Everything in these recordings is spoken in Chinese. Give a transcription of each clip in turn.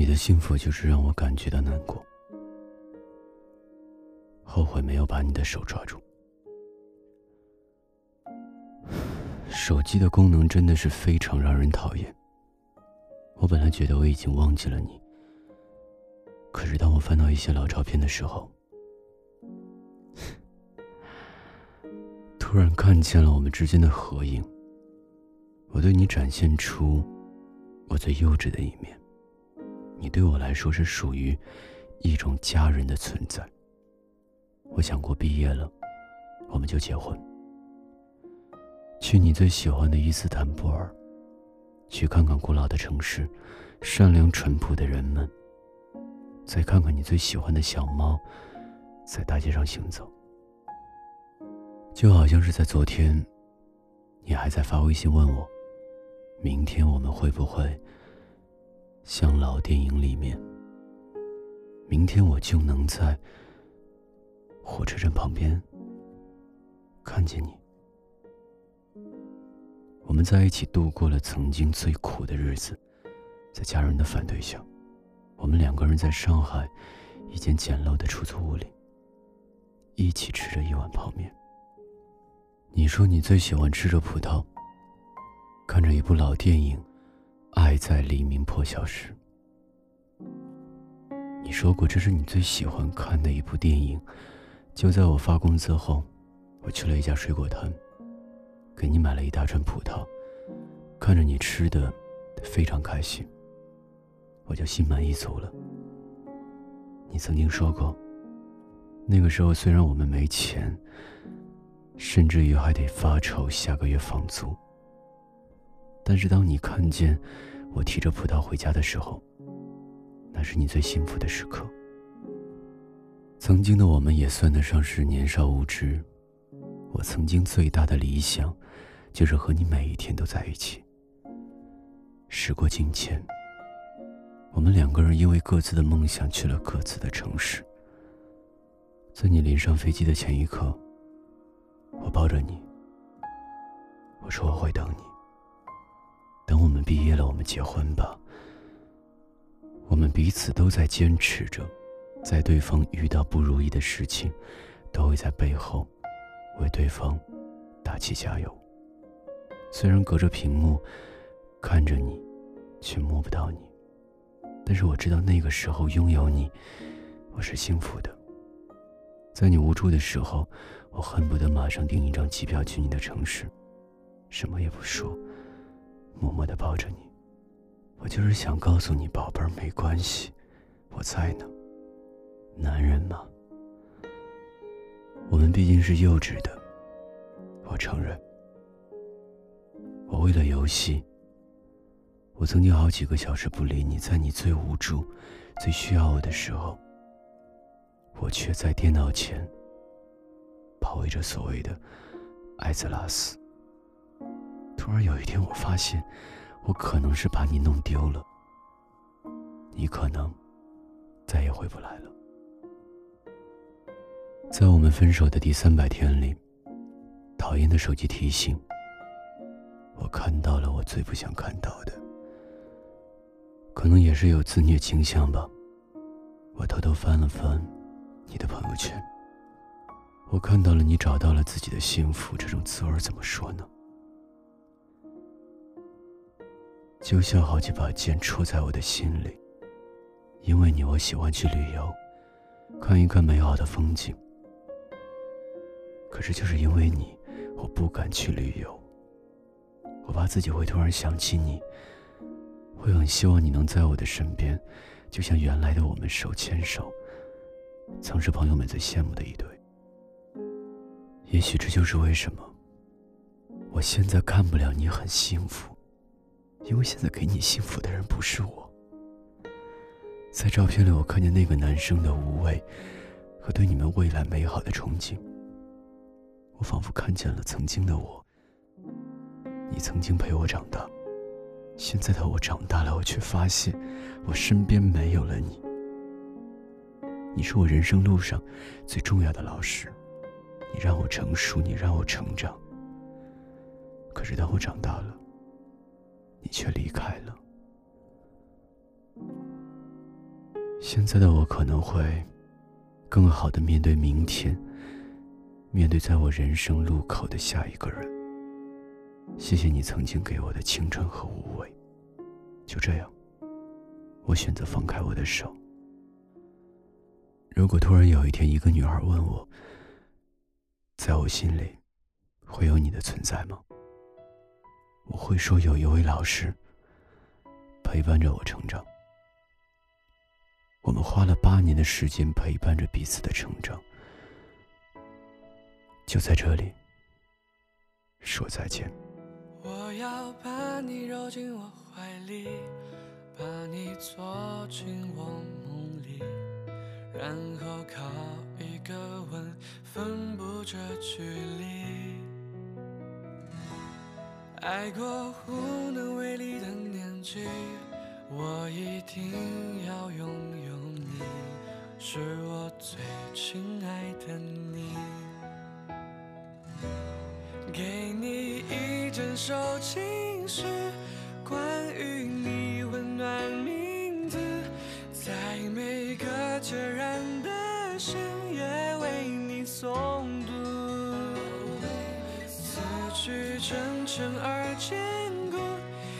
你的幸福就是让我感觉到难过，后悔没有把你的手抓住。手机的功能真的是非常让人讨厌。我本来觉得我已经忘记了你，可是当我翻到一些老照片的时候，突然看见了我们之间的合影。我对你展现出我最幼稚的一面。你对我来说是属于一种家人的存在。我想过毕业了，我们就结婚，去你最喜欢的伊斯坦布尔，去看看古老的城市，善良淳朴的人们，再看看你最喜欢的小猫，在大街上行走。就好像是在昨天，你还在发微信问我。明天我们会不会像老电影里面？明天我就能在火车站旁边看见你。我们在一起度过了曾经最苦的日子，在家人的反对下，我们两个人在上海一间简陋的出租屋里，一起吃着一碗泡面。你说你最喜欢吃着葡萄。看着一部老电影《爱在黎明破晓时》，你说过这是你最喜欢看的一部电影。就在我发工资后，我去了一家水果摊，给你买了一大串葡萄，看着你吃的非常开心，我就心满意足了。你曾经说过，那个时候虽然我们没钱，甚至于还得发愁下个月房租。但是当你看见我提着葡萄回家的时候，那是你最幸福的时刻。曾经的我们也算得上是年少无知。我曾经最大的理想，就是和你每一天都在一起。时过境迁，我们两个人因为各自的梦想去了各自的城市。在你临上飞机的前一刻，我抱着你，我说我会等你。毕业了，我们结婚吧。我们彼此都在坚持着，在对方遇到不如意的事情，都会在背后为对方打气加油。虽然隔着屏幕看着你，却摸不到你，但是我知道那个时候拥有你，我是幸福的。在你无助的时候，我恨不得马上订一张机票去你的城市，什么也不说。默默的抱着你，我就是想告诉你，宝贝儿，没关系，我在呢。男人嘛，我们毕竟是幼稚的，我承认。我为了游戏，我曾经好几个小时不理你，在你最无助、最需要我的时候，我却在电脑前保卫着所谓的艾泽拉斯。突然有一天，我发现，我可能是把你弄丢了。你可能再也回不来了。在我们分手的第三百天里，讨厌的手机提醒，我看到了我最不想看到的。可能也是有自虐倾向吧。我偷偷翻了翻你的朋友圈，我看到了你找到了自己的幸福，这种滋味怎么说呢？就像好几把剑戳在我的心里。因为你，我喜欢去旅游，看一看美好的风景。可是就是因为你，我不敢去旅游。我怕自己会突然想起你，会很希望你能在我的身边，就像原来的我们手牵手，曾是朋友们最羡慕的一对。也许这就是为什么，我现在看不了你很幸福。因为现在给你幸福的人不是我。在照片里，我看见那个男生的无畏和对你们未来美好的憧憬。我仿佛看见了曾经的我。你曾经陪我长大，现在的我长大了，我却发现我身边没有了你。你是我人生路上最重要的老师，你让我成熟，你让我成长。可是当我长大了。你却离开了，现在的我可能会更好的面对明天，面对在我人生路口的下一个人。谢谢你曾经给我的青春和无畏。就这样，我选择放开我的手。如果突然有一天，一个女孩问我，在我心里会有你的存在吗？我会说，有一位老师陪伴着我成长。我们花了八年的时间陪伴着彼此的成长，就在这里说再见。我要把你揉进我怀里，把你坐进我梦里，然后靠一个吻分不这距离。爱过无能为力的年纪。我一定要拥有你，是我最亲爱的你。给你一整首情诗，关于你温暖名字，在每个孑然的深夜为你诵是，真诚而坚固，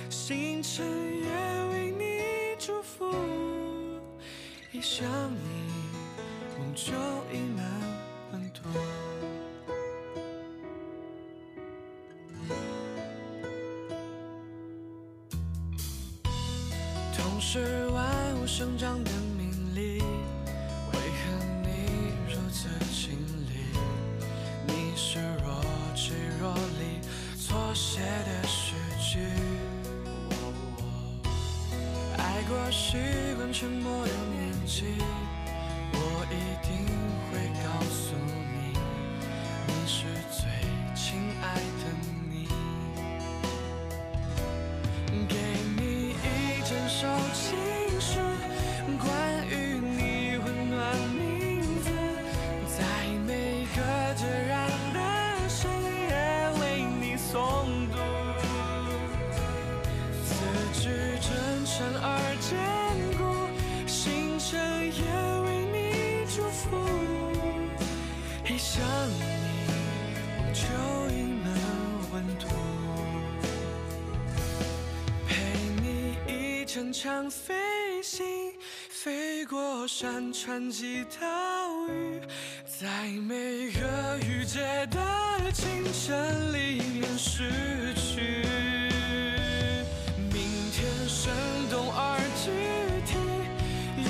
星辰也为你祝福。一想你，梦就溢满温度。同是万物生长的沉默的年纪，成长飞行，飞过山川及岛屿，在每个雨季的清晨里面失去，明天生动而具体，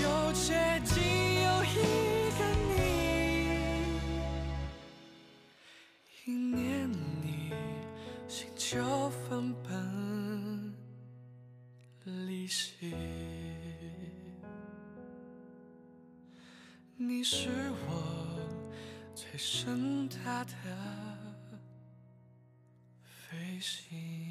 有且仅有一个你，一念你，心就分崩。息，你是我最盛大的飞行。